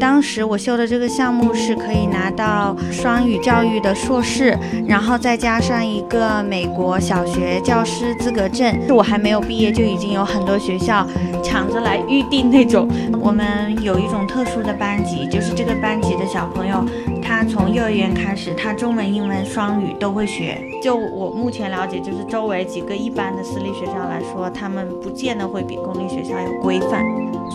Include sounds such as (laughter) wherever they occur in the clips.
当时我修的这个项目是可以拿到双语教育的硕士，然后再加上一个美国小学教师资格证。我还没有毕业就已经有很多学校抢着来预定那种。我们有一种特殊的班级，就是这个班级的小朋友，他从幼儿园开始，他中文、英文双语都会学。就我目前了解，就是周围几个一般的私立学校来说，他们不见得会比公立学校要规范。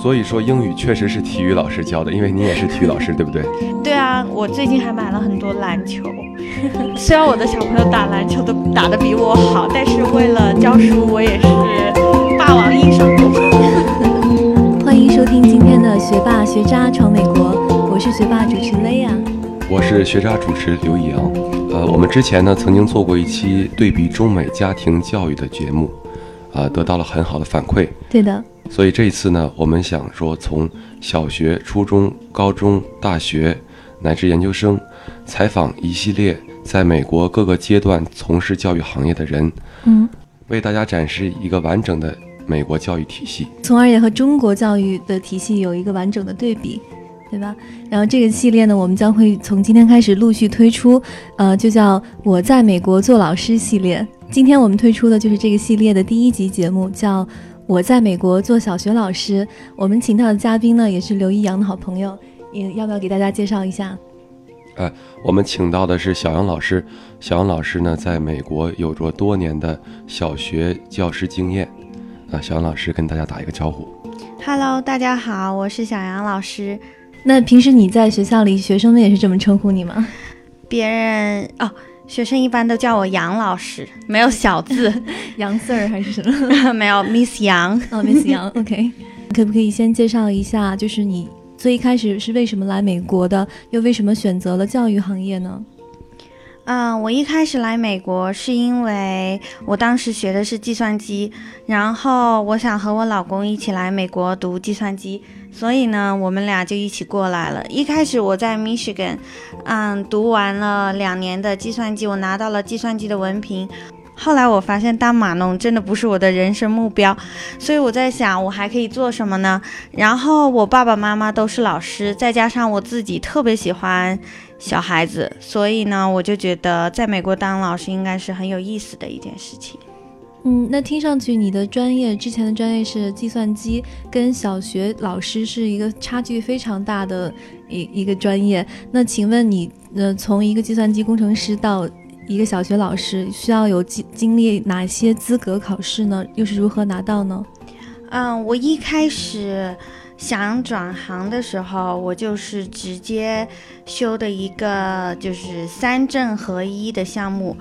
所以说英语确实是体育老师教的，因为你也是体育老师，对不对？对啊，我最近还买了很多篮球。(laughs) 虽然我的小朋友打篮球都打得比我好，但是为了教书，我也是霸王硬上学霸学渣闯美国，我是学霸主持雷亚，我是学渣主持刘以阳。呃，我们之前呢曾经做过一期对比中美家庭教育的节目，啊，得到了很好的反馈。对的。所以这一次呢，我们想说，从小学、初中、高中、大学乃至研究生，采访一系列在美国各个阶段从事教育行业的人，嗯，为大家展示一个完整的美国教育体系，从而也和中国教育的体系有一个完整的对比，对吧？然后这个系列呢，我们将会从今天开始陆续推出，呃，就叫“我在美国做老师”系列。今天我们推出的就是这个系列的第一集节目，叫。我在美国做小学老师，我们请到的嘉宾呢也是刘一阳的好朋友，也要不要给大家介绍一下？呃，我们请到的是小杨老师，小杨老师呢在美国有着多年的小学教师经验，啊，小杨老师跟大家打一个招呼。Hello，大家好，我是小杨老师。那平时你在学校里，学生们也是这么称呼你吗？别人哦。学生一般都叫我杨老师，没有小字，(laughs) 杨 Sir 还是什么？(laughs) 没有 Miss 杨哦，Miss 杨，OK。可不可以先介绍一下，就是你最一开始是为什么来美国的，又为什么选择了教育行业呢？嗯，我一开始来美国是因为我当时学的是计算机，然后我想和我老公一起来美国读计算机。所以呢，我们俩就一起过来了。一开始我在 Michigan，嗯，读完了两年的计算机，我拿到了计算机的文凭。后来我发现当码农真的不是我的人生目标，所以我在想我还可以做什么呢？然后我爸爸妈妈都是老师，再加上我自己特别喜欢小孩子，所以呢，我就觉得在美国当老师应该是很有意思的一件事情。嗯，那听上去你的专业之前的专业是计算机，跟小学老师是一个差距非常大的一一个专业。那请问你，呃，从一个计算机工程师到一个小学老师，需要有经经历哪些资格考试呢？又是如何拿到呢？嗯，我一开始想转行的时候，我就是直接修的一个就是三证合一的项目。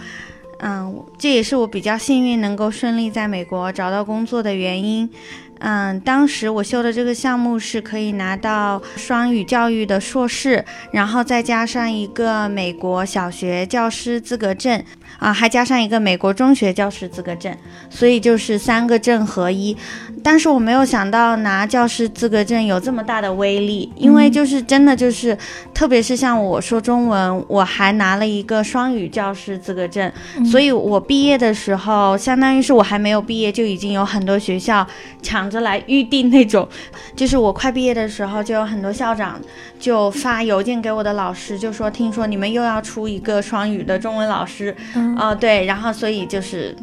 嗯，这也是我比较幸运能够顺利在美国找到工作的原因。嗯，当时我修的这个项目是可以拿到双语教育的硕士，然后再加上一个美国小学教师资格证。啊，还加上一个美国中学教师资格证，所以就是三个证合一。但是我没有想到拿教师资格证有这么大的威力，因为就是真的就是，特别是像我说中文，我还拿了一个双语教师资格证，所以我毕业的时候，相当于是我还没有毕业就已经有很多学校抢着来预定那种。就是我快毕业的时候，就有很多校长就发邮件给我的老师，就说听说你们又要出一个双语的中文老师。哦，对，然后所以就是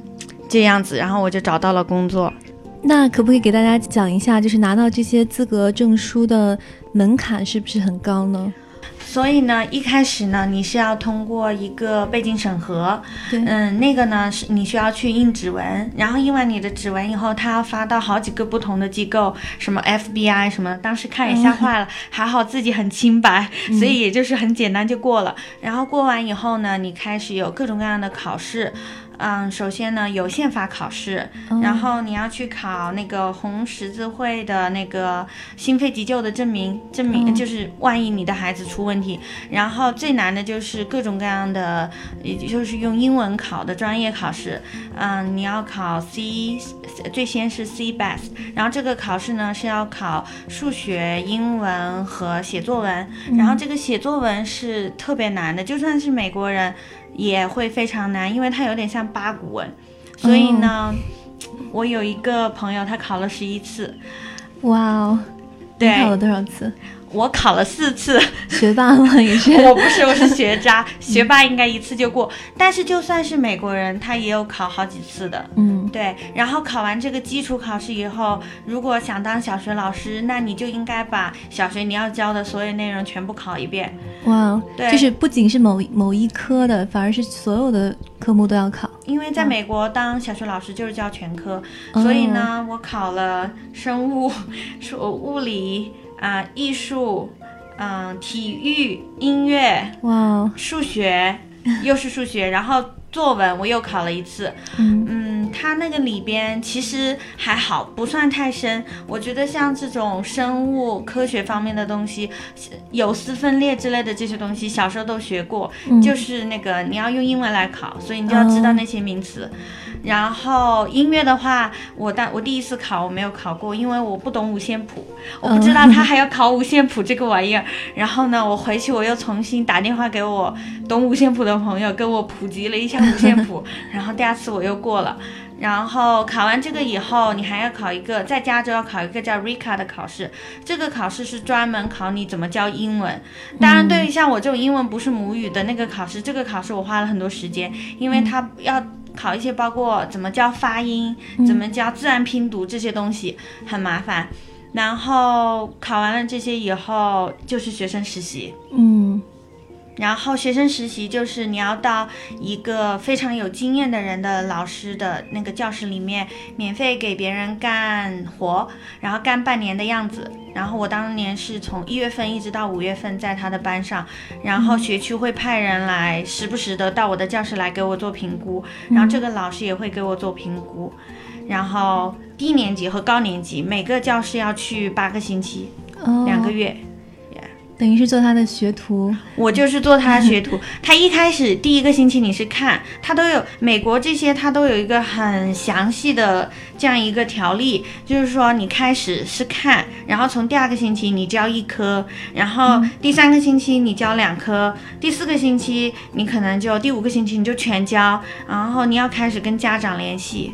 这样子，然后我就找到了工作。那可不可以给大家讲一下，就是拿到这些资格证书的门槛是不是很高呢？所以呢，一开始呢，你是要通过一个背景审核，嗯，那个呢是你需要去印指纹，然后印完你的指纹以后，他要发到好几个不同的机构，什么 FBI 什么，当时看也吓坏了，(laughs) 还好自己很清白，所以也就是很简单就过了。然后过完以后呢，你开始有各种各样的考试。嗯，首先呢有宪法考试，然后你要去考那个红十字会的那个心肺急救的证明，证明就是万一你的孩子出问问题。然后最难的就是各种各样的，也就是用英文考的专业考试。嗯，你要考 C，最先是 C Best，然后这个考试呢是要考数学、英文和写作文。然后这个写作文是特别难的，就算是美国人也会非常难，因为它有点像八股文。所以呢，我有一个朋友，他考了十一次。哇哦，对，考了多少次？我考了四次，学霸吗？也是，(laughs) 我不是，我是学渣。学霸应该一次就过，但是就算是美国人，他也有考好几次的。嗯，对。然后考完这个基础考试以后，如果想当小学老师，那你就应该把小学你要教的所有内容全部考一遍。哇，对，就是不仅是某某一科的，反而是所有的科目都要考。因为在美国当小学老师就是教全科，所以呢，我考了生物、数、物理。啊，艺术，嗯，体育、音乐，哇，数学又是数学，然后作文我又考了一次，嗯嗯，它那个里边其实还好，不算太深。我觉得像这种生物科学方面的东西，有丝分裂之类的这些东西，小时候都学过，就是那个你要用英文来考，所以你就要知道那些名词。然后音乐的话，我当我第一次考我没有考过，因为我不懂五线谱，我不知道他还要考五线谱这个玩意儿。然后呢，我回去我又重新打电话给我懂五线谱的朋友，跟我普及了一下五线谱。(laughs) 然后第二次我又过了。然后考完这个以后，你还要考一个，在加州要考一个叫 RICA 的考试。这个考试是专门考你怎么教英文。当然，对于像我这种英文不是母语的那个考试，这个考试我花了很多时间，因为它要。考一些包括怎么教发音、怎么教自然拼读这些东西很麻烦，然后考完了这些以后就是学生实习，嗯。然后学生实习就是你要到一个非常有经验的人的老师的那个教室里面，免费给别人干活，然后干半年的样子。然后我当年是从一月份一直到五月份在他的班上，然后学区会派人来时不时的到我的教室来给我做评估，然后这个老师也会给我做评估。然后低年级和高年级每个教室要去八个星期，两个月。等于是做他的学徒，我就是做他的学徒。(laughs) 他一开始第一个星期你是看，他都有美国这些，他都有一个很详细的这样一个条例，就是说你开始是看，然后从第二个星期你教一科，然后第三个星期你教两科，第四个星期你可能就第五个星期你就全教，然后你要开始跟家长联系，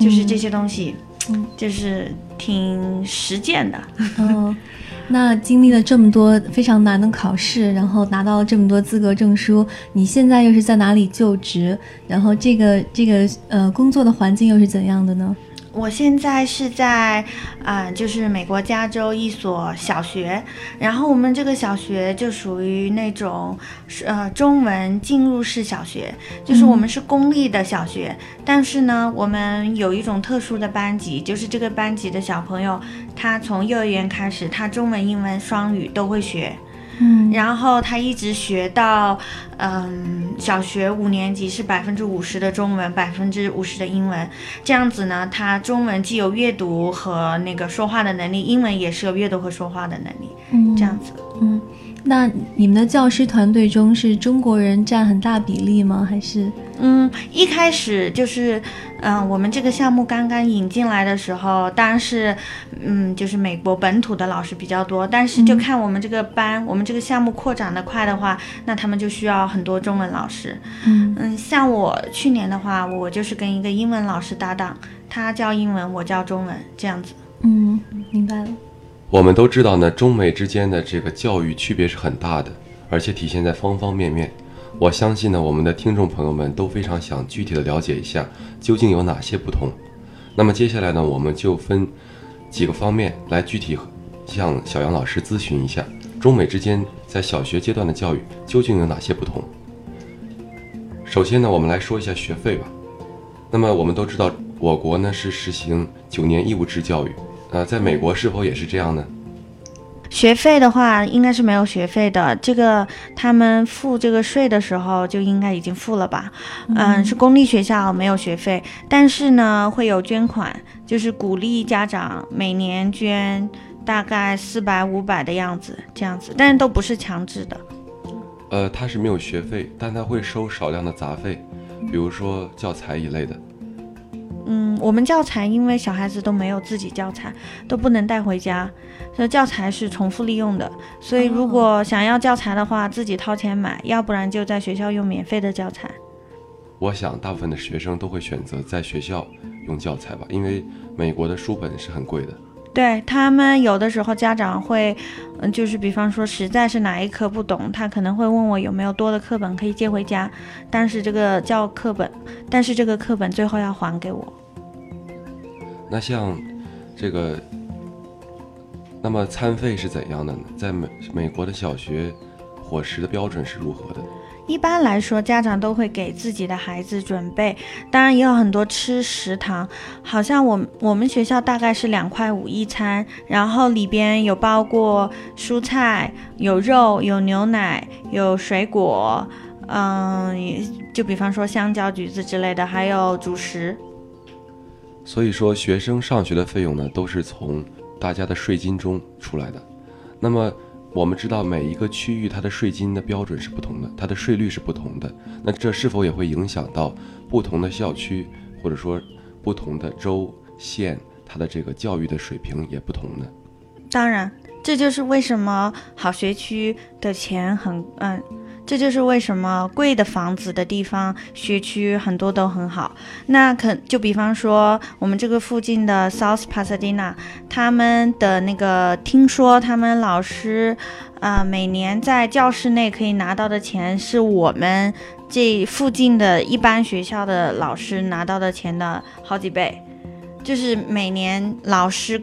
就是这些东西，嗯，就是挺实践的，嗯。(laughs) 那经历了这么多非常难的考试，然后拿到了这么多资格证书，你现在又是在哪里就职？然后这个这个呃工作的环境又是怎样的呢？我现在是在啊，就是美国加州一所小学，然后我们这个小学就属于那种呃中文进入式小学，就是我们是公立的小学，但是呢，我们有一种特殊的班级，就是这个班级的小朋友，他从幼儿园开始，他中文、英文双语都会学。嗯，然后他一直学到，嗯，小学五年级是百分之五十的中文，百分之五十的英文，这样子呢，他中文既有阅读和那个说话的能力，英文也是有阅读和说话的能力，嗯，这样子，嗯。那你们的教师团队中是中国人占很大比例吗？还是？嗯，一开始就是，嗯，我们这个项目刚刚引进来的时候，当然是，嗯，就是美国本土的老师比较多。但是就看我们这个班，我们这个项目扩展的快的话，那他们就需要很多中文老师。嗯嗯，像我去年的话，我就是跟一个英文老师搭档，他教英文，我教中文，这样子。嗯，明白了。我们都知道呢，中美之间的这个教育区别是很大的，而且体现在方方面面。我相信呢，我们的听众朋友们都非常想具体的了解一下究竟有哪些不同。那么接下来呢，我们就分几个方面来具体向小杨老师咨询一下，中美之间在小学阶段的教育究竟有哪些不同。首先呢，我们来说一下学费吧。那么我们都知道，我国呢是实行九年义务制教育。呃，在美国是否也是这样呢？学费的话，应该是没有学费的。这个他们付这个税的时候就应该已经付了吧？嗯，是公立学校没有学费，但是呢会有捐款，就是鼓励家长每年捐大概四百五百的样子，这样子，但是都不是强制的。呃，他是没有学费，但他会收少量的杂费，比如说教材一类的。嗯，我们教材因为小孩子都没有自己教材，都不能带回家，所以教材是重复利用的。所以如果想要教材的话，自己掏钱买，要不然就在学校用免费的教材。我想大部分的学生都会选择在学校用教材吧，因为美国的书本是很贵的。对他们有的时候家长会，嗯，就是比方说实在是哪一科不懂，他可能会问我有没有多的课本可以借回家，但是这个教课本，但是这个课本最后要还给我。那像这个，那么餐费是怎样的呢？在美美国的小学，伙食的标准是如何的？一般来说，家长都会给自己的孩子准备，当然也有很多吃食堂。好像我我们学校大概是两块五一餐，然后里边有包括蔬菜、有肉、有牛奶、有水果，嗯，就比方说香蕉、橘子之类的，还有主食。所以说，学生上学的费用呢，都是从大家的税金中出来的。那么。我们知道每一个区域它的税金的标准是不同的，它的税率是不同的。那这是否也会影响到不同的校区，或者说不同的州县，它的这个教育的水平也不同呢？当然，这就是为什么好学区的钱很嗯。这就是为什么贵的房子的地方学区很多都很好。那可就比方说我们这个附近的 South Pasadena，他们的那个听说他们老师啊每年在教室内可以拿到的钱是我们这附近的一般学校的老师拿到的钱的好几倍。就是每年老师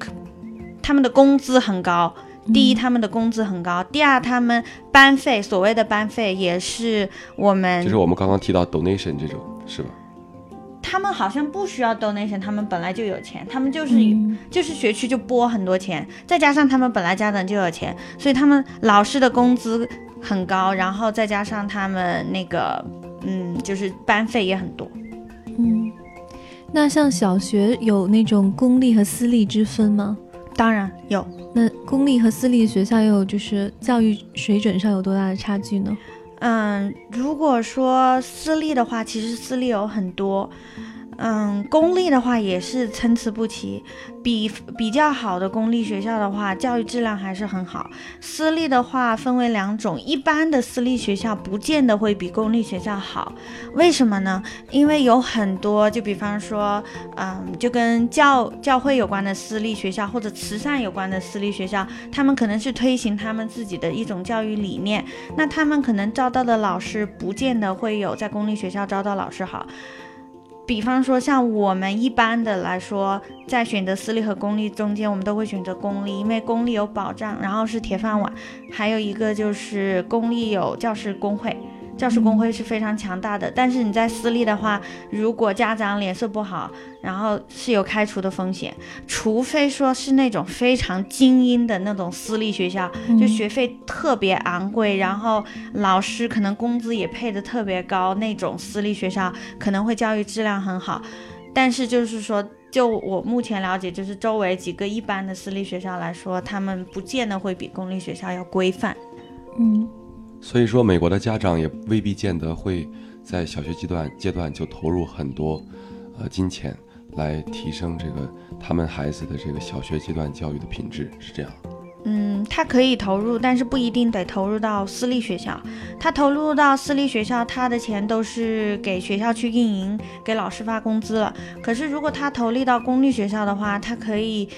他们的工资很高。第一，他们的工资很高；第二，他们班费，所谓的班费也是我们，就是我们刚刚提到 donation 这种，是吧？他们好像不需要 donation，他们本来就有钱，他们就是就是学区就拨很多钱，再加上他们本来家长就有钱，所以他们老师的工资很高，然后再加上他们那个，嗯，就是班费也很多。嗯，那像小学有那种公立和私立之分吗？当然有。那公立和私立学校又有就是教育水准上有多大的差距呢？嗯，如果说私立的话，其实私立有很多。嗯，嗯公立的话也是参差不齐，比比较好的公立学校的话，教育质量还是很好。私立的话分为两种，一般的私立学校不见得会比公立学校好，为什么呢？因为有很多，就比方说，嗯，就跟教教会有关的私立学校或者慈善有关的私立学校，他们可能是推行他们自己的一种教育理念，那他们可能招到的老师不见得会有在公立学校招到老师好。比方说，像我们一般的来说，在选择私立和公立中间，我们都会选择公立，因为公立有保障，然后是铁饭碗，还有一个就是公立有教师工会。教师工会是非常强大的，但是你在私立的话，如果家长脸色不好，然后是有开除的风险。除非说是那种非常精英的那种私立学校，就学费特别昂贵，然后老师可能工资也配的特别高，那种私立学校可能会教育质量很好。但是就是说，就我目前了解，就是周围几个一般的私立学校来说，他们不见得会比公立学校要规范。嗯。所以说，美国的家长也未必见得会在小学阶段阶段就投入很多，呃，金钱来提升这个他们孩子的这个小学阶段教育的品质，是这样。嗯，他可以投入，但是不一定得投入到私立学校。他投入到私立学校，他的钱都是给学校去运营，给老师发工资了。可是如果他投递到公立学校的话，他可以。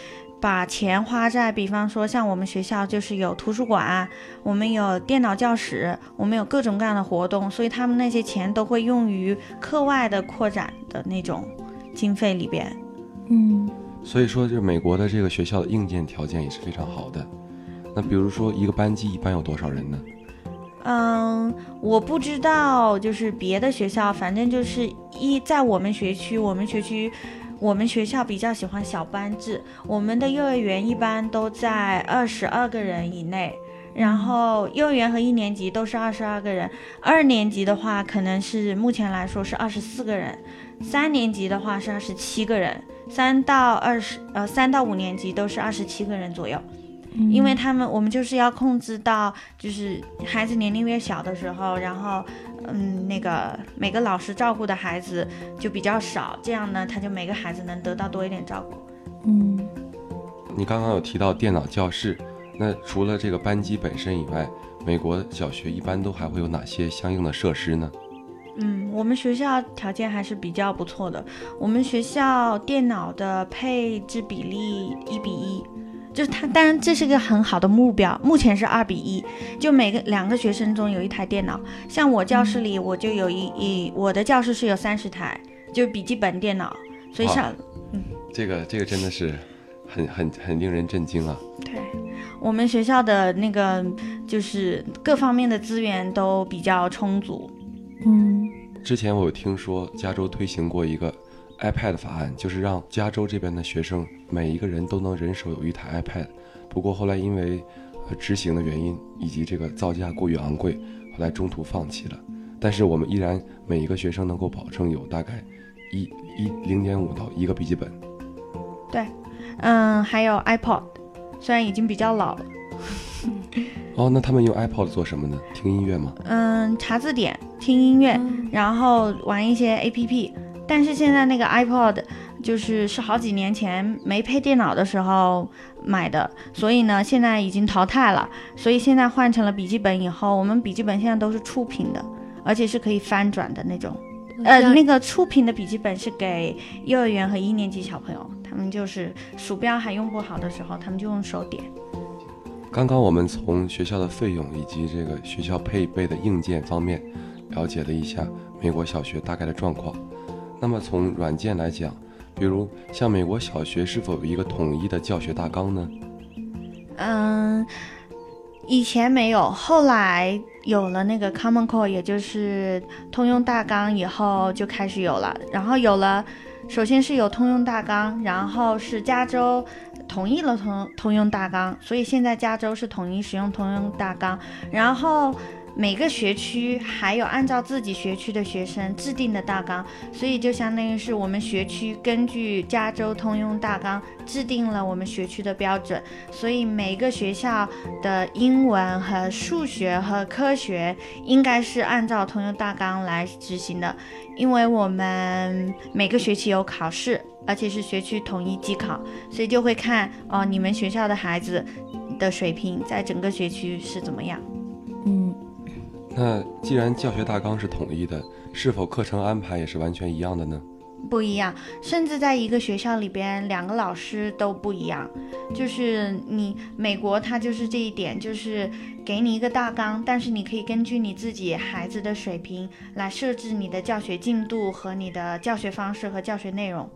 把钱花在，比方说像我们学校就是有图书馆，我们有电脑教室，我们有各种各样的活动，所以他们那些钱都会用于课外的扩展的那种经费里边。嗯，所以说，就是美国的这个学校的硬件条件也是非常好的。那比如说一个班级一般有多少人呢？嗯，我不知道，就是别的学校，反正就是一在我们学区，我们学区。我们学校比较喜欢小班制，我们的幼儿园一般都在二十二个人以内，然后幼儿园和一年级都是二十二个人，二年级的话可能是目前来说是二十四个人，三年级的话是二十七个人，三到二十呃三到五年级都是二十七个人左右。因为他们我们就是要控制到，就是孩子年龄越小的时候，然后嗯，那个每个老师照顾的孩子就比较少，这样呢，他就每个孩子能得到多一点照顾。嗯，你刚刚有提到电脑教室，那除了这个班级本身以外，美国小学一般都还会有哪些相应的设施呢？嗯，我们学校条件还是比较不错的，我们学校电脑的配置比例一比一。就是他，当然这是个很好的目标。目前是二比一，就每个两个学生中有一台电脑。像我教室里，我就有一一我的教室是有三十台，就笔记本电脑。所以上，嗯，这个这个真的是很很很令人震惊啊。对，我们学校的那个就是各方面的资源都比较充足。嗯，之前我有听说加州推行过一个。iPad 法案就是让加州这边的学生每一个人都能人手有一台 iPad，不过后来因为呃执行的原因以及这个造价过于昂贵，后来中途放弃了。但是我们依然每一个学生能够保证有大概一一零点五到一个笔记本。对，嗯，还有 iPod，虽然已经比较老了。(laughs) 哦，那他们用 iPod 做什么呢？听音乐吗？嗯，查字典、听音乐，然后玩一些 APP。但是现在那个 iPod 就是是好几年前没配电脑的时候买的，所以呢，现在已经淘汰了。所以现在换成了笔记本以后，我们笔记本现在都是触屏的，而且是可以翻转的那种。呃，那个触屏的笔记本是给幼儿园和一年级小朋友，他们就是鼠标还用不好的时候，他们就用手点。刚刚我们从学校的费用以及这个学校配备的硬件方面了解了一下美国小学大概的状况。那么从软件来讲，比如像美国小学是否有一个统一的教学大纲呢？嗯，以前没有，后来有了那个 Common Core，也就是通用大纲以后就开始有了。然后有了，首先是有通用大纲，然后是加州同意了通通用大纲，所以现在加州是统一使用通用大纲，然后。每个学区还有按照自己学区的学生制定的大纲，所以就相当于是我们学区根据加州通用大纲制定了我们学区的标准，所以每个学校的英文和数学和科学应该是按照通用大纲来执行的，因为我们每个学期有考试，而且是学区统一机考，所以就会看哦你们学校的孩子的水平在整个学区是怎么样，嗯。那既然教学大纲是统一的，是否课程安排也是完全一样的呢？不一样，甚至在一个学校里边，两个老师都不一样。就是你美国，它就是这一点，就是给你一个大纲，但是你可以根据你自己孩子的水平来设置你的教学进度和你的教学方式和教学内容。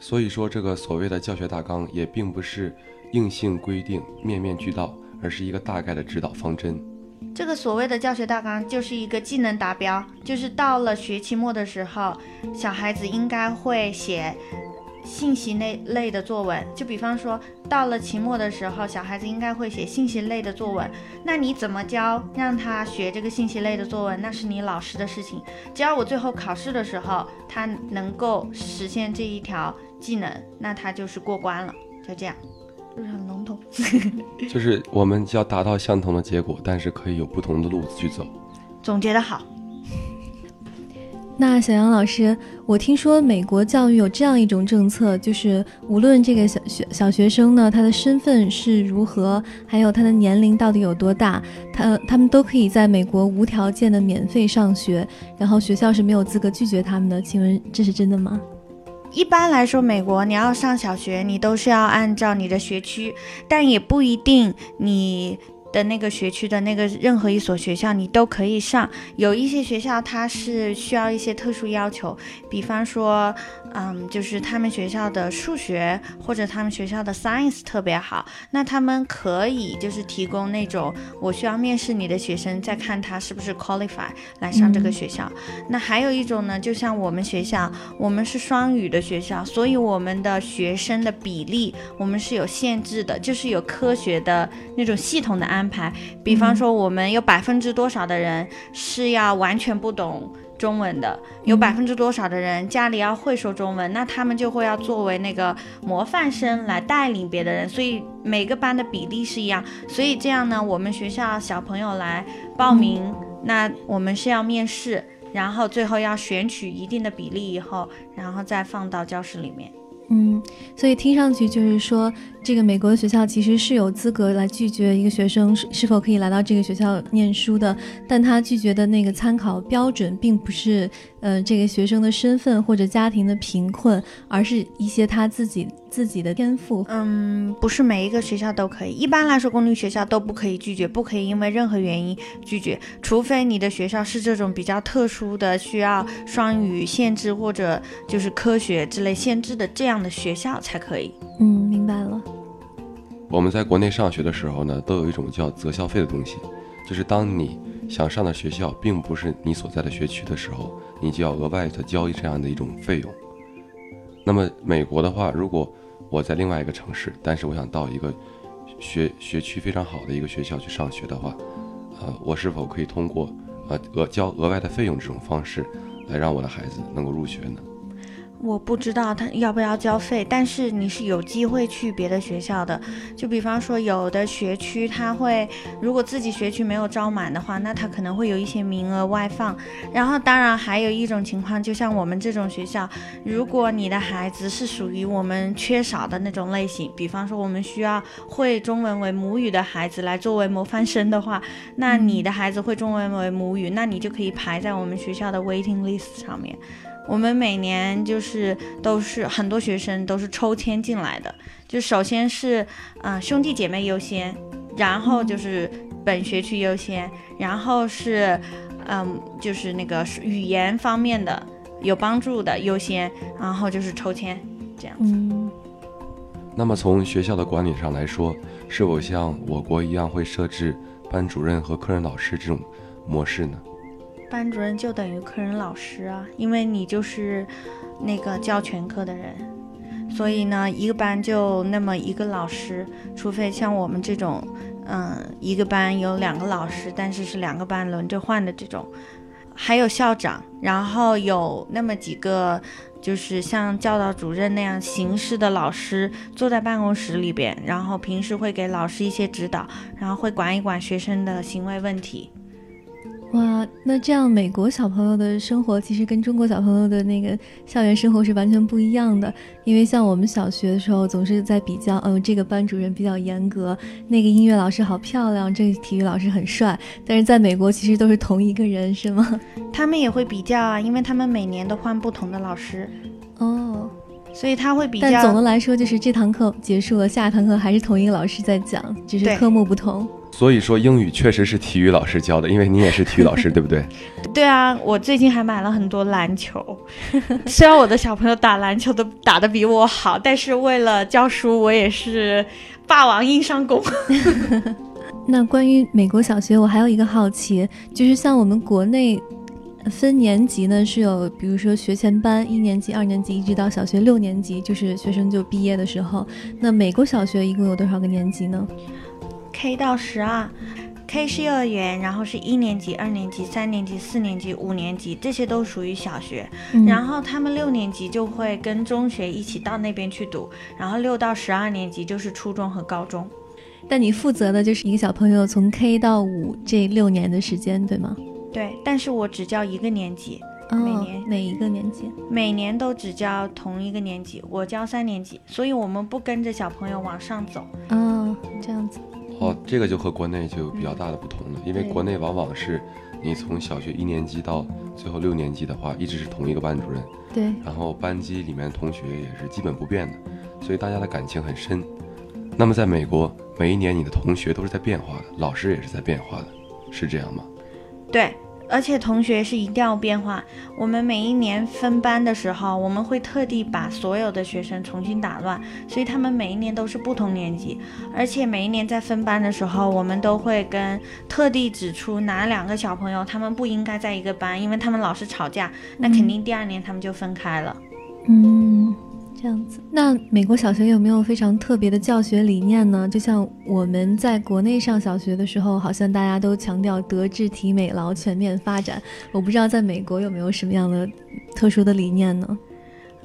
所以说，这个所谓的教学大纲也并不是硬性规定、面面俱到，而是一个大概的指导方针。这个所谓的教学大纲就是一个技能达标，就是到了学期末的时候，小孩子应该会写信息类类的作文。就比方说，到了期末的时候，小孩子应该会写信息类的作文。那你怎么教让他学这个信息类的作文？那是你老师的事情。只要我最后考试的时候，他能够实现这一条技能，那他就是过关了。就这样。就是很笼统，(laughs) 就是我们要达到相同的结果，但是可以有不同的路子去走。总结的好。(laughs) 那小杨老师，我听说美国教育有这样一种政策，就是无论这个小学小学生呢，他的身份是如何，还有他的年龄到底有多大，他他们都可以在美国无条件的免费上学，然后学校是没有资格拒绝他们的。请问这是真的吗？一般来说，美国你要上小学，你都是要按照你的学区，但也不一定你。的那个学区的那个任何一所学校，你都可以上。有一些学校它是需要一些特殊要求，比方说，嗯，就是他们学校的数学或者他们学校的 science 特别好，那他们可以就是提供那种我需要面试你的学生，再看他是不是 qualify 来上这个学校。那还有一种呢，就像我们学校，我们是双语的学校，所以我们的学生的比例我们是有限制的，就是有科学的那种系统的安。安排，比方说我们有百分之多少的人是要完全不懂中文的，有百分之多少的人家里要会说中文，那他们就会要作为那个模范生来带领别的人，所以每个班的比例是一样，所以这样呢，我们学校小朋友来报名，那我们是要面试，然后最后要选取一定的比例以后，然后再放到教室里面。嗯，所以听上去就是说，这个美国的学校其实是有资格来拒绝一个学生是是否可以来到这个学校念书的，但他拒绝的那个参考标准并不是。呃，这个学生的身份或者家庭的贫困，而是一些他自己自己的天赋。嗯，不是每一个学校都可以。一般来说，公立学校都不可以拒绝，不可以因为任何原因拒绝，除非你的学校是这种比较特殊的，需要双语限制或者就是科学之类限制的这样的学校才可以。嗯，明白了。我们在国内上学的时候呢，都有一种叫择校费的东西，就是当你想上的学校并不是你所在的学区的时候。你就要额外的交这样的一种费用。那么美国的话，如果我在另外一个城市，但是我想到一个学学区非常好的一个学校去上学的话，呃，我是否可以通过呃额交额外的费用这种方式，来让我的孩子能够入学呢？我不知道他要不要交费，但是你是有机会去别的学校的。就比方说，有的学区他会，如果自己学区没有招满的话，那他可能会有一些名额外放。然后，当然还有一种情况，就像我们这种学校，如果你的孩子是属于我们缺少的那种类型，比方说我们需要会中文为母语的孩子来作为模范生的话，那你的孩子会中文为母语，那你就可以排在我们学校的 waiting list 上面。我们每年就是都是很多学生都是抽签进来的，就首先是嗯兄弟姐妹优先，然后就是本学区优先，然后是嗯就是那个语言方面的有帮助的优先，然后就是抽签这样子。嗯。那么从学校的管理上来说，是否像我国一样会设置班主任和科任老师这种模式呢？班主任就等于科任老师啊，因为你就是那个教全科的人，所以呢，一个班就那么一个老师，除非像我们这种，嗯，一个班有两个老师，但是是两个班轮着换的这种，还有校长，然后有那么几个，就是像教导主任那样形式的老师坐在办公室里边，然后平时会给老师一些指导，然后会管一管学生的行为问题。哇，那这样美国小朋友的生活其实跟中国小朋友的那个校园生活是完全不一样的。因为像我们小学的时候，总是在比较，嗯，这个班主任比较严格，那个音乐老师好漂亮，这个体育老师很帅。但是在美国，其实都是同一个人，是吗？(laughs) 他们也会比较啊，因为他们每年都换不同的老师。哦。所以他会比较，但总的来说，就是这堂课结束了，下堂课还是同一个老师在讲，只是科目不同。所以说英语确实是体育老师教的，因为你也是体育老师，对不对？(laughs) 对啊，我最近还买了很多篮球，(laughs) 虽然我的小朋友打篮球都打得比我好，但是为了教书，我也是霸王硬上弓。(laughs) 那关于美国小学，我还有一个好奇，就是像我们国内。分年级呢是有，比如说学前班，一年级、二年级一直到小学六年级，就是学生就毕业的时候。那美国小学一共有多少个年级呢？K 到十二，K 是幼儿园，然后是一年级、二年级、三年级、四年级、五年级，这些都属于小学。然后他们六年级就会跟中学一起到那边去读，然后六到十二年级就是初中和高中。但你负责的就是一个小朋友从 K 到五这六年的时间，对吗？对，但是我只教一个年级，每年哪一个年级？每年都只教同一个年级，我教三年级，所以我们不跟着小朋友往上走。哦，这样子。哦，这个就和国内就有比较大的不同了，因为国内往往是你从小学一年级到最后六年级的话，一直是同一个班主任。对。然后班级里面同学也是基本不变的，所以大家的感情很深。那么在美国，每一年你的同学都是在变化的，老师也是在变化的，是这样吗？对。而且同学是一定要变化。我们每一年分班的时候，我们会特地把所有的学生重新打乱，所以他们每一年都是不同年级。而且每一年在分班的时候，我们都会跟特地指出哪两个小朋友他们不应该在一个班，因为他们老是吵架，那肯定第二年他们就分开了。嗯，这样子，那美国小学有没有非常特别的教学理念呢？就像我们在国内上小学的时候，好像大家都强调德智体美劳全面发展。我不知道在美国有没有什么样的特殊的理念呢？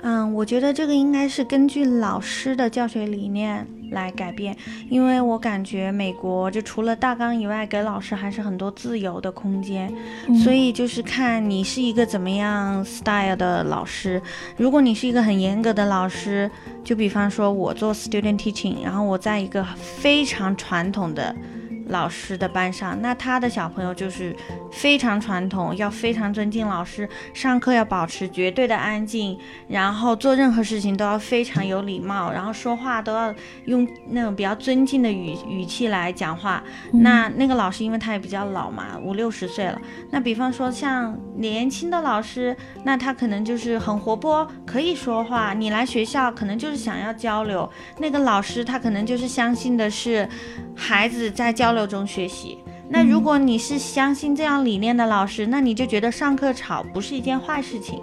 嗯，我觉得这个应该是根据老师的教学理念来改变，因为我感觉美国就除了大纲以外，给老师还是很多自由的空间，所以就是看你是一个怎么样 style 的老师。如果你是一个很严格的老师，就比方说我做 student teaching，然后我在一个非常传统的。老师的班上，那他的小朋友就是非常传统，要非常尊敬老师，上课要保持绝对的安静，然后做任何事情都要非常有礼貌，然后说话都要用那种比较尊敬的语语气来讲话。那那个老师，因为他也比较老嘛，五六十岁了。那比方说像年轻的老师，那他可能就是很活泼，可以说话。你来学校可能就是想要交流，那个老师他可能就是相信的是孩子在交流。中学习，那如果你是相信这样理念的老师，那你就觉得上课吵不是一件坏事情，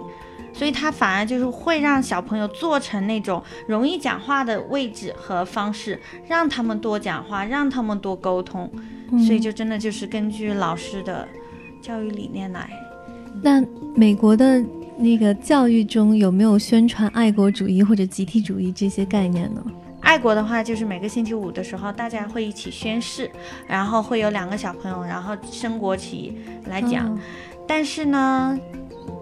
所以他反而就是会让小朋友做成那种容易讲话的位置和方式，让他们多讲话，让他们多沟通，所以就真的就是根据老师的教育理念来。那美国的那个教育中有没有宣传爱国主义或者集体主义这些概念呢？爱国的话，就是每个星期五的时候，大家会一起宣誓，然后会有两个小朋友，然后升国旗来讲。但是呢，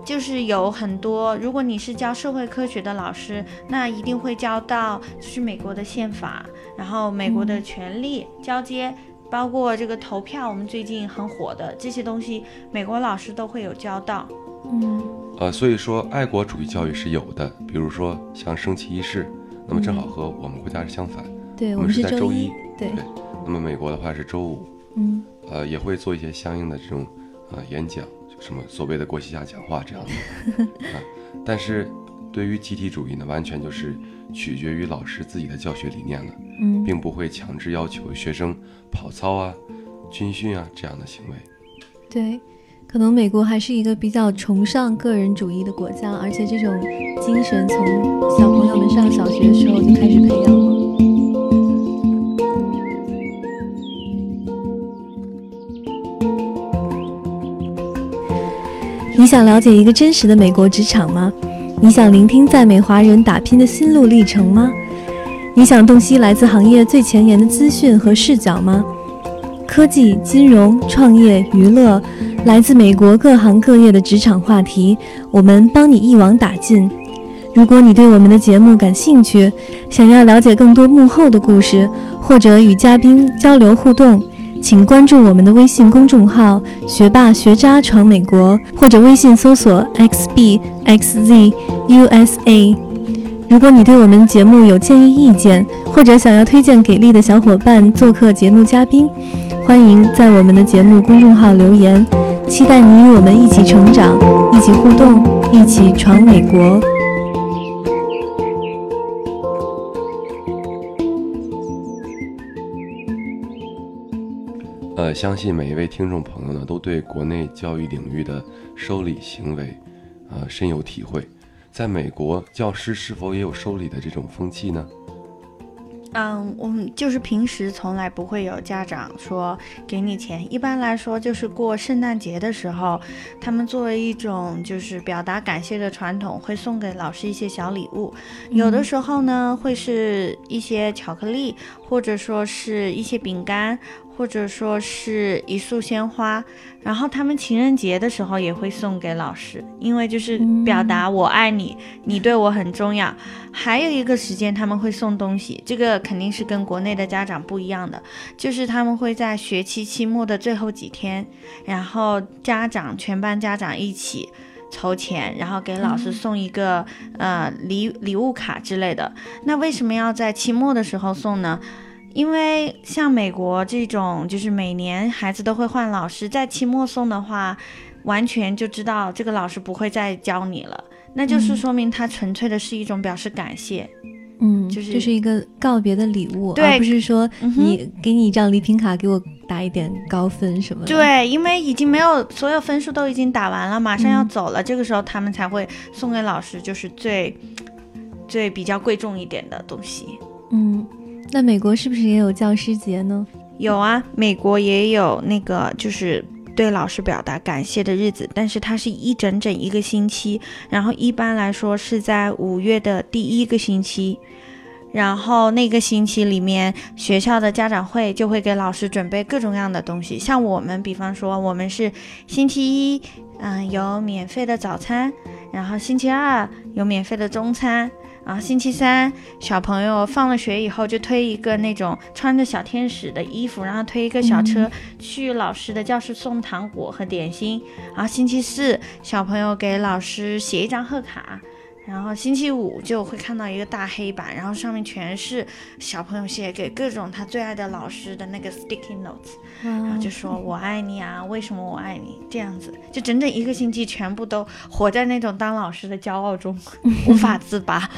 就是有很多，如果你是教社会科学的老师，那一定会教到就是美国的宪法，然后美国的权利交接，包括这个投票，我们最近很火的这些东西，美国老师都会有教到。嗯，呃，所以说爱国主义教育是有的，比如说像升旗仪式。那么正好和我们国家是相反，对我们是在周一，对。那么美国的话是周五，嗯，呃，也会做一些相应的这种呃演讲，就什么所谓的国旗下讲话这样的 (laughs) 啊。但是对于集体主义呢，完全就是取决于老师自己的教学理念了，嗯，并不会强制要求学生跑操啊、军训啊这样的行为。对。可能美国还是一个比较崇尚个人主义的国家，而且这种精神从小朋友们上小学的时候就开始培养了。你想了解一个真实的美国职场吗？你想聆听在美华人打拼的心路历程吗？你想洞悉来自行业最前沿的资讯和视角吗？科技、金融、创业、娱乐。来自美国各行各业的职场话题，我们帮你一网打尽。如果你对我们的节目感兴趣，想要了解更多幕后的故事，或者与嘉宾交流互动，请关注我们的微信公众号“学霸学渣闯美国”，或者微信搜索 “xbxzusa”。如果你对我们节目有建议意见，或者想要推荐给力的小伙伴做客节目嘉宾，欢迎在我们的节目公众号留言。期待你与我们一起成长，一起互动，一起闯美国。呃，相信每一位听众朋友呢，都对国内教育领域的收礼行为，呃，深有体会。在美国，教师是否也有收礼的这种风气呢？嗯，我们就是平时从来不会有家长说给你钱，一般来说就是过圣诞节的时候，他们作为一种就是表达感谢的传统，会送给老师一些小礼物，有的时候呢会是一些巧克力，或者说是一些饼干。或者说是一束鲜花，然后他们情人节的时候也会送给老师，因为就是表达我爱你，你对我很重要。还有一个时间他们会送东西，这个肯定是跟国内的家长不一样的，就是他们会在学期期末的最后几天，然后家长全班家长一起筹钱，然后给老师送一个呃礼礼物卡之类的。那为什么要在期末的时候送呢？因为像美国这种，就是每年孩子都会换老师，在期末送的话，完全就知道这个老师不会再教你了，那就是说明他纯粹的是一种表示感谢，嗯，就是这是一个告别的礼物，而不是说你给你一张礼品卡，给我打一点高分什么的。对，因为已经没有所有分数都已经打完了，马上要走了，这个时候他们才会送给老师，就是最。最比较贵重一点的东西。嗯，那美国是不是也有教师节呢？有啊，美国也有那个就是对老师表达感谢的日子，但是它是一整整一个星期，然后一般来说是在五月的第一个星期。然后那个星期里面，学校的家长会就会给老师准备各种各样的东西。像我们，比方说我们是星期一，嗯，有免费的早餐，然后星期二有免费的中餐，然后星期三小朋友放了学以后就推一个那种穿着小天使的衣服，然后推一个小车去老师的教室送糖果和点心。然后星期四小朋友给老师写一张贺卡。然后星期五就会看到一个大黑板，然后上面全是小朋友写给各种他最爱的老师的那个 sticky notes，然后就说我爱你啊，为什么我爱你这样子，就整整一个星期全部都活在那种当老师的骄傲中，无法 (laughs) 自拔。(laughs)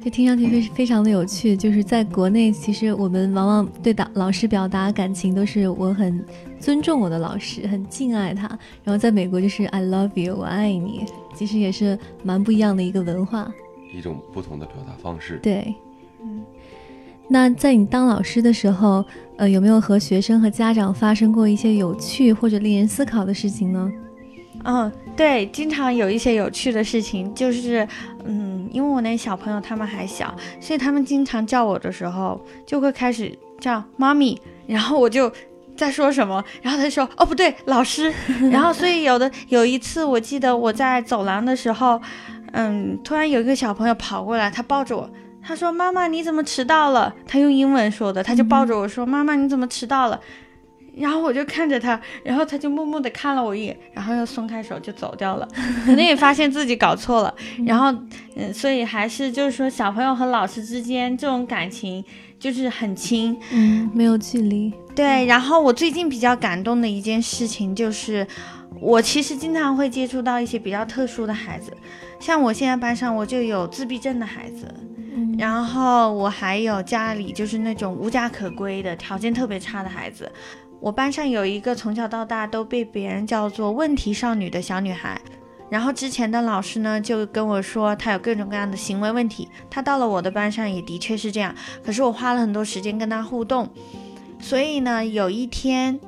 就听上去非非常的有趣，就是在国内，其实我们往往对导老师表达感情都是我很尊重我的老师，很敬爱他。然后在美国就是 I love you，我爱你，其实也是蛮不一样的一个文化，一种不同的表达方式。对，嗯。那在你当老师的时候，呃，有没有和学生和家长发生过一些有趣或者令人思考的事情呢？嗯，对，经常有一些有趣的事情，就是，嗯，因为我那小朋友他们还小，所以他们经常叫我的时候，就会开始叫妈咪，然后我就在说什么，然后他说，哦不对，老师，(laughs) 然后所以有的有一次，我记得我在走廊的时候，嗯，突然有一个小朋友跑过来，他抱着我，他说妈妈你怎么迟到了？他用英文说的，他就抱着我说妈妈你怎么迟到了？然后我就看着他，然后他就默默地看了我一眼，然后又松开手就走掉了。(laughs) 可能也发现自己搞错了，然后，嗯，所以还是就是说，小朋友和老师之间这种感情就是很亲，嗯，没有距离。对。然后我最近比较感动的一件事情就是，我其实经常会接触到一些比较特殊的孩子，像我现在班上我就有自闭症的孩子，然后我还有家里就是那种无家可归的条件特别差的孩子。我班上有一个从小到大都被别人叫做问题少女的小女孩，然后之前的老师呢就跟我说他有各种各样的行为问题，他到了我的班上也的确是这样，可是我花了很多时间跟他互动，所以呢有一天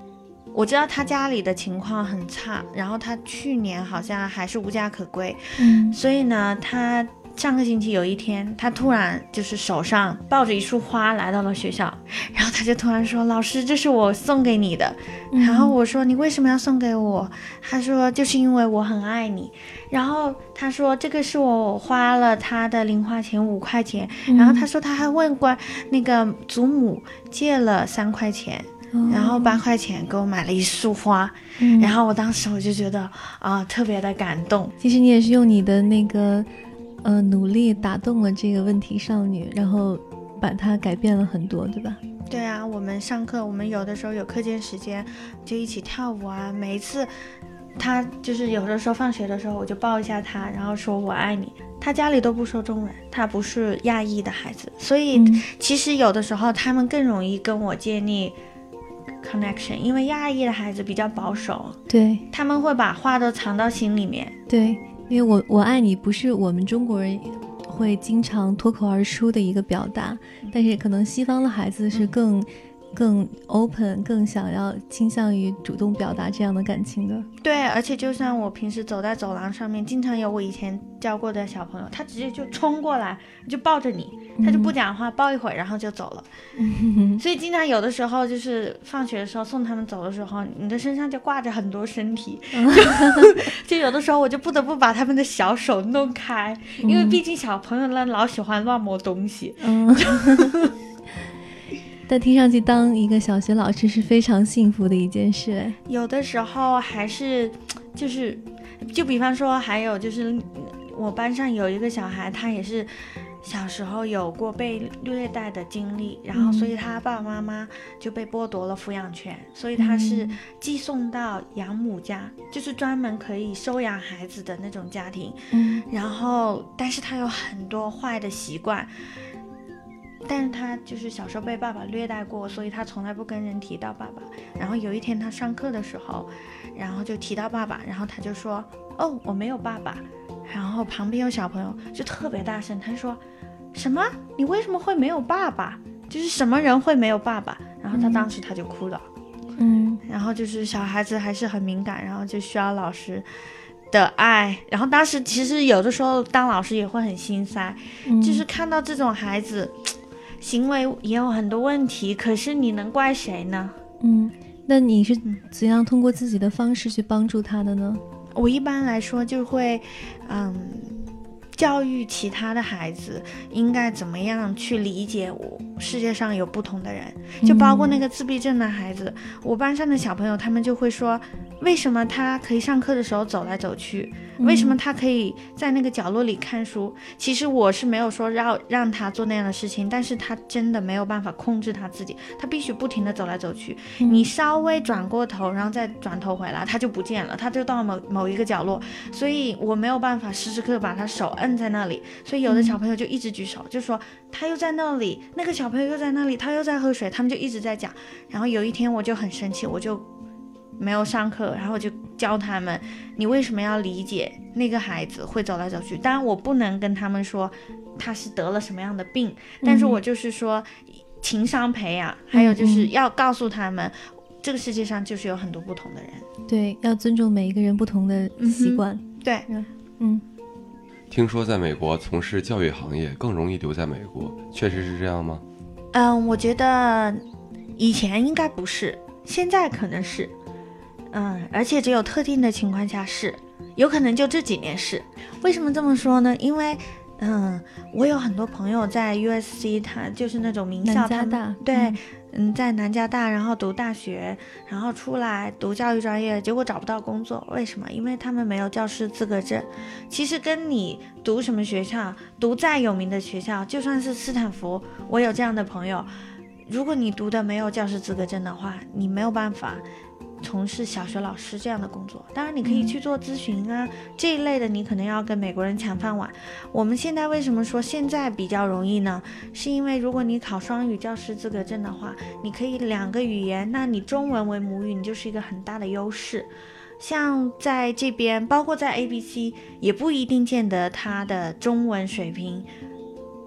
我知道他家里的情况很差，然后他去年好像还是无家可归，嗯，所以呢她。上个星期有一天，他突然就是手上抱着一束花来到了学校，然后他就突然说：“老师，这是我送给你的。”然后我说：“你为什么要送给我？”他说：“就是因为我很爱你。”然后他说：“这个是我花了他的零花钱五块钱。”然后他说他还问过那个祖母借了三块钱，然后八块钱给我买了一束花。然后我当时我就觉得啊，特别的感动。其实你也是用你的那个。呃，努力打动了这个问题少女，然后把她改变了很多，对吧？对啊，我们上课，我们有的时候有课间时间就一起跳舞啊。每一次，她就是有的时候放学的时候，我就抱一下她，然后说我爱你。她家里都不说中文，她不是亚裔的孩子，所以其实有的时候他们更容易跟我建立 connection，因为亚裔的孩子比较保守，对他们会把话都藏到心里面，对。因为我我爱你不是我们中国人会经常脱口而出的一个表达，但是可能西方的孩子是更。更 open，更想要倾向于主动表达这样的感情的。对，而且就像我平时走在走廊上面，经常有我以前教过的小朋友，他直接就冲过来，就抱着你，他就不讲话，抱一会儿，然后就走了。(laughs) 所以经常有的时候就是放学的时候送他们走的时候，你的身上就挂着很多身体，(laughs) 就 (laughs) 就有的时候我就不得不把他们的小手弄开，因为毕竟小朋友呢老喜欢乱摸东西。但听上去，当一个小学老师是非常幸福的一件事。有的时候还是，就是，就比方说，还有就是，我班上有一个小孩，他也是小时候有过被虐待的经历，然后所以他爸爸妈妈就被剥夺了抚养权，所以他是寄送到养母家，就是专门可以收养孩子的那种家庭。嗯，然后，但是他有很多坏的习惯。但是他就是小时候被爸爸虐待过，所以他从来不跟人提到爸爸。然后有一天他上课的时候，然后就提到爸爸，然后他就说：“哦，我没有爸爸。”然后旁边有小朋友就特别大声，他说：“什么？你为什么会没有爸爸？就是什么人会没有爸爸？”然后他当时他就哭了。嗯然后就是小孩子还是很敏感，然后就需要老师的爱。然后当时其实有的时候当老师也会很心塞，嗯，就是看到这种孩子行为也有很多问题，可是你能怪谁呢？嗯，那你是嗯怎样通过自己的方式去帮助他的呢？我一般来说就会，嗯，教育其他的孩子应该怎么样去理解我世界上有不同的人，就包括那个自闭症的孩子，我班上的小朋友他们就会说，为什么他可以上课的时候走来走去？为什么他可以在那个角落里看书？其实我是没有说让让他做那样的事情，但是他真的没有办法控制他自己，他必须不停的走来走去。嗯你稍微转过头，然后再转头回来，他就不见了，他就到某某一个角落，所以我没有办法时时刻刻把他手摁在那里。所以有的小朋友就一直举手，就说他又在那里，那个小朋友又在那里，他又在喝水，他们就一直在讲。然后有一天我就很生气，我就没有上课，然后我就教他们，你为什么要理解那个孩子会走来走去？当然我不能跟他们说他是得了什么样的病，但是我就是说情商培养，还有就是要告诉他们，这个世界上就是有很多不同的人。对，要尊重每一个人不同的习惯。对，嗯听说在美国从事教育行业更容易留在美国，确实是这样吗？嗯，我觉得以前应该不是，现在可能是，嗯，而且只有特定的情况下是，有可能就这几年是。为什么这么说呢？因为，嗯，我有很多朋友在 USC，他就是那种名校，南加他们大对，嗯嗯，在南加大，然后读大学，然后出来读教育专业，结果找不到工作，为什么？因为他们没有教师资格证。其实跟你读什么学校，读再有名的学校，就算是斯坦福，我有这样的朋友，如果你读的没有教师资格证的话，你没有办法从事小学老师这样的工作。当然，你可以去做咨询啊、这一类的，你可能要跟美国人抢饭碗。我们现在为什么说现在比较容易呢？是因为如果你考双语教师资格证的话，你可以两个语言，那你中文为母语，你就是一个很大的优势。像在这边，包括在 ABC，也不一定见得他的中文水平，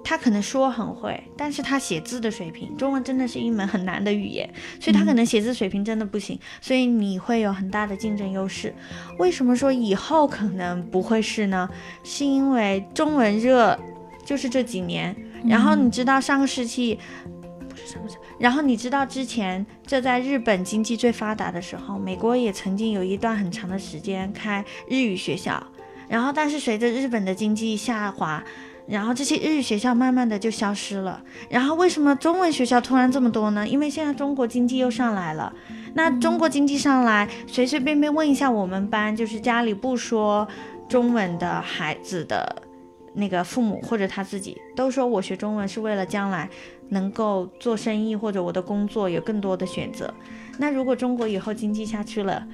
他可能说很会，但是他写字的水平，中文真的是一门很难的语言，所以他可能写字水平真的不行，所以你会有很大的竞争优势。为什么说以后可能不会是呢？是因为中文热，就是这几年，然后你知道上个世纪。不是上个世然后你知道之前这在日本经济最发达的时候，美国也曾经有一段很长的时间开日语学校，然后但是随着日本的经济下滑，然后这些日语学校慢慢的就消失了。然后为什么中文学校突然这么多呢？因为现在中国经济又上来了。那中国经济上来，随随便便问一下我们班，就是家里不说中文的孩子的那个父母或者他自己，都说我学中文是为了将来能够做生意或者我的工作有更多的选择。那如果中国以后经济下去了，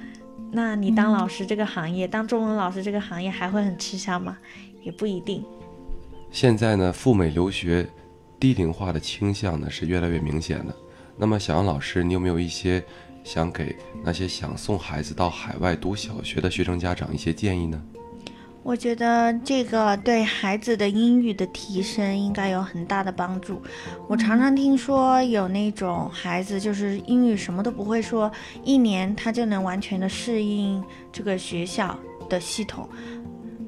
那你当老师这个行业，当中文老师这个行业还会很吃香吗？也不一定。现在呢，赴美留学低龄化的倾向呢是越来越明显的。那么，小杨老师，你有没有一些想给那些想送孩子到海外读小学的学生家长一些建议呢？我觉得这个对孩子的英语的提升应该有很大的帮助。我常常听说有那种孩子就是英语什么都不会说，一年他就能完全的适应这个学校的系统。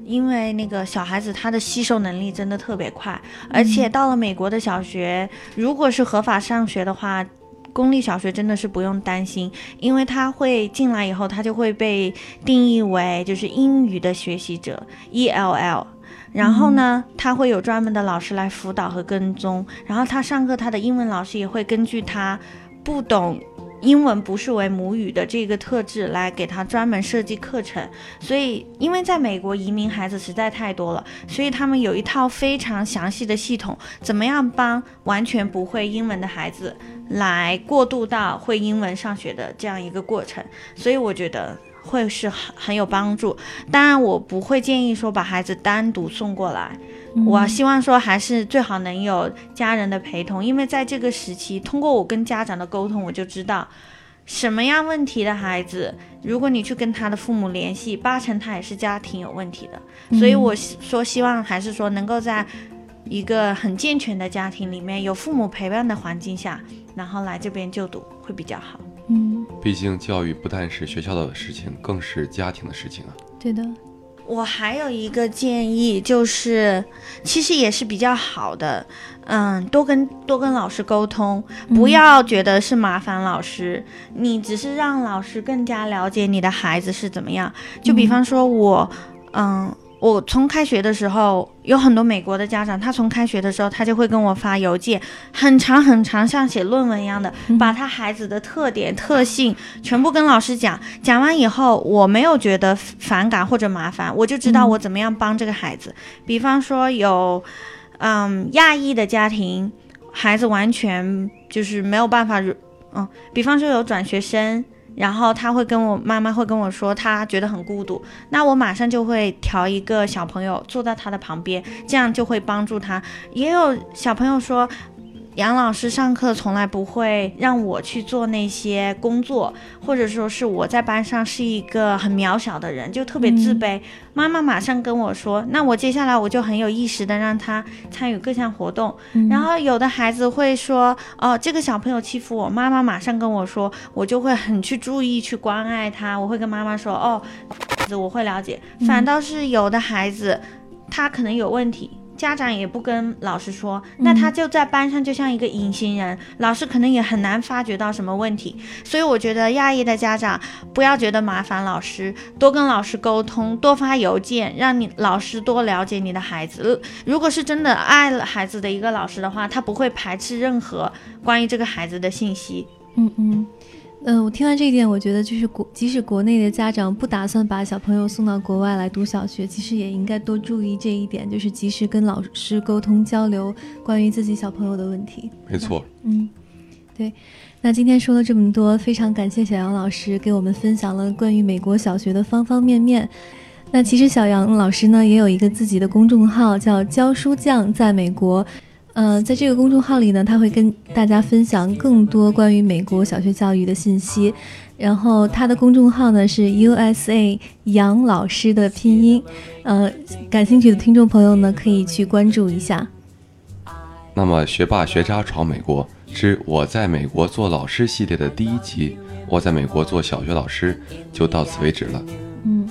因为那个小孩子他的吸收能力真的特别快，而且到了美国的小学，如果是合法上学的话，公立小学真的是不用担心，因为他会进来以后，他就会被定义为就是英语的学习者 （ELL）。然后呢，他会有专门的老师来辅导和跟踪，然后他上课，他的英文老师也会根据他不懂英文不是为母语的这个特质来给他专门设计课程。所以，因为在美国移民孩子实在太多了，所以他们有一套非常详细的系统，怎么样帮完全不会英文的孩子来过渡到会英文上学的这样一个过程。所以我觉得会是很很有帮助。当然，我不会建议说把孩子单独送过来。我希望说还是最好能有家人的陪同，因为在这个时期，通过我跟家长的沟通，我就知道什么样问题的孩子，如果你去跟他的父母联系，八成他也是家庭有问题的。所以我说希望还是说能够在一个很健全的家庭里面，有父母陪伴的环境下，然后来这边就读会比较好。嗯，毕竟教育不但是学校的事情，更是家庭的事情啊。对的。我还有一个建议，就是其实也是比较好的，嗯，多跟多跟老师沟通，不要觉得是麻烦老师，你只是让老师更加了解你的孩子是怎么样。就比方说我，嗯。我从开学的时候，有很多美国的家长，他从开学的时候，他就会跟我发邮件，很长很长，像写论文一样的，把他孩子的特点、特性全部跟老师讲。讲完以后，我没有觉得反感或者麻烦，我就知道我怎么样帮这个孩子。比方说有，嗯，亚裔的家庭，孩子完全就是没有办法，嗯，比方说有转学生。然后他会跟我妈妈会跟我说，他觉得很孤独，那我马上就会调一个小朋友坐在他的旁边，这样就会帮助他。也有小朋友说。杨老师上课从来不会让我去做那些工作，或者说是我在班上是一个很渺小的人，就特别自卑。妈妈马上跟我说，那我接下来我就很有意识的让他参与各项活动。然后有的孩子会说，哦，这个小朋友欺负我，妈妈马上跟我说，我就会很去注意去关爱他。我会跟妈妈说，哦，我会了解。反倒是有的孩子，他可能有问题。家长也不跟老师说，那他就在班上就像一个隐形人，老师可能也很难发觉到什么问题。所以我觉得亚裔的家长不要觉得麻烦老师，多跟老师沟通，多发邮件，让你老师多了解你的孩子。如果是真的爱了孩子的一个老师的话，他不会排斥任何关于这个孩子的信息。嗯嗯。嗯，我听完这一点，我觉得就是国，即使国内的家长不打算把小朋友送到国外来读小学，其实也应该多注意这一点，就是及时跟老师沟通交流关于自己小朋友的问题。没错，嗯，对。那今天说了这么多，非常感谢小杨老师给我们分享了关于美国小学的方方面面。那其实小杨老师呢，也有一个自己的公众号，叫教书匠在美国。呃，在这个公众号里呢，他会跟大家分享更多关于美国小学教育的信息。然后他的公众号呢是 USA 杨老师的拼音，呃，感兴趣的听众朋友呢可以去关注一下。那么，学霸学渣闯美国之我在美国做老师系列的第一集，我在美国做小学老师就到此为止了。嗯，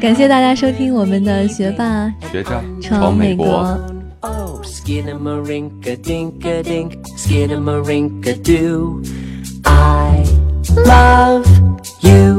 感谢大家收听我们的学霸学渣闯美国。oh. Skinnamarink dink a dink, skinnamarink do. I love you.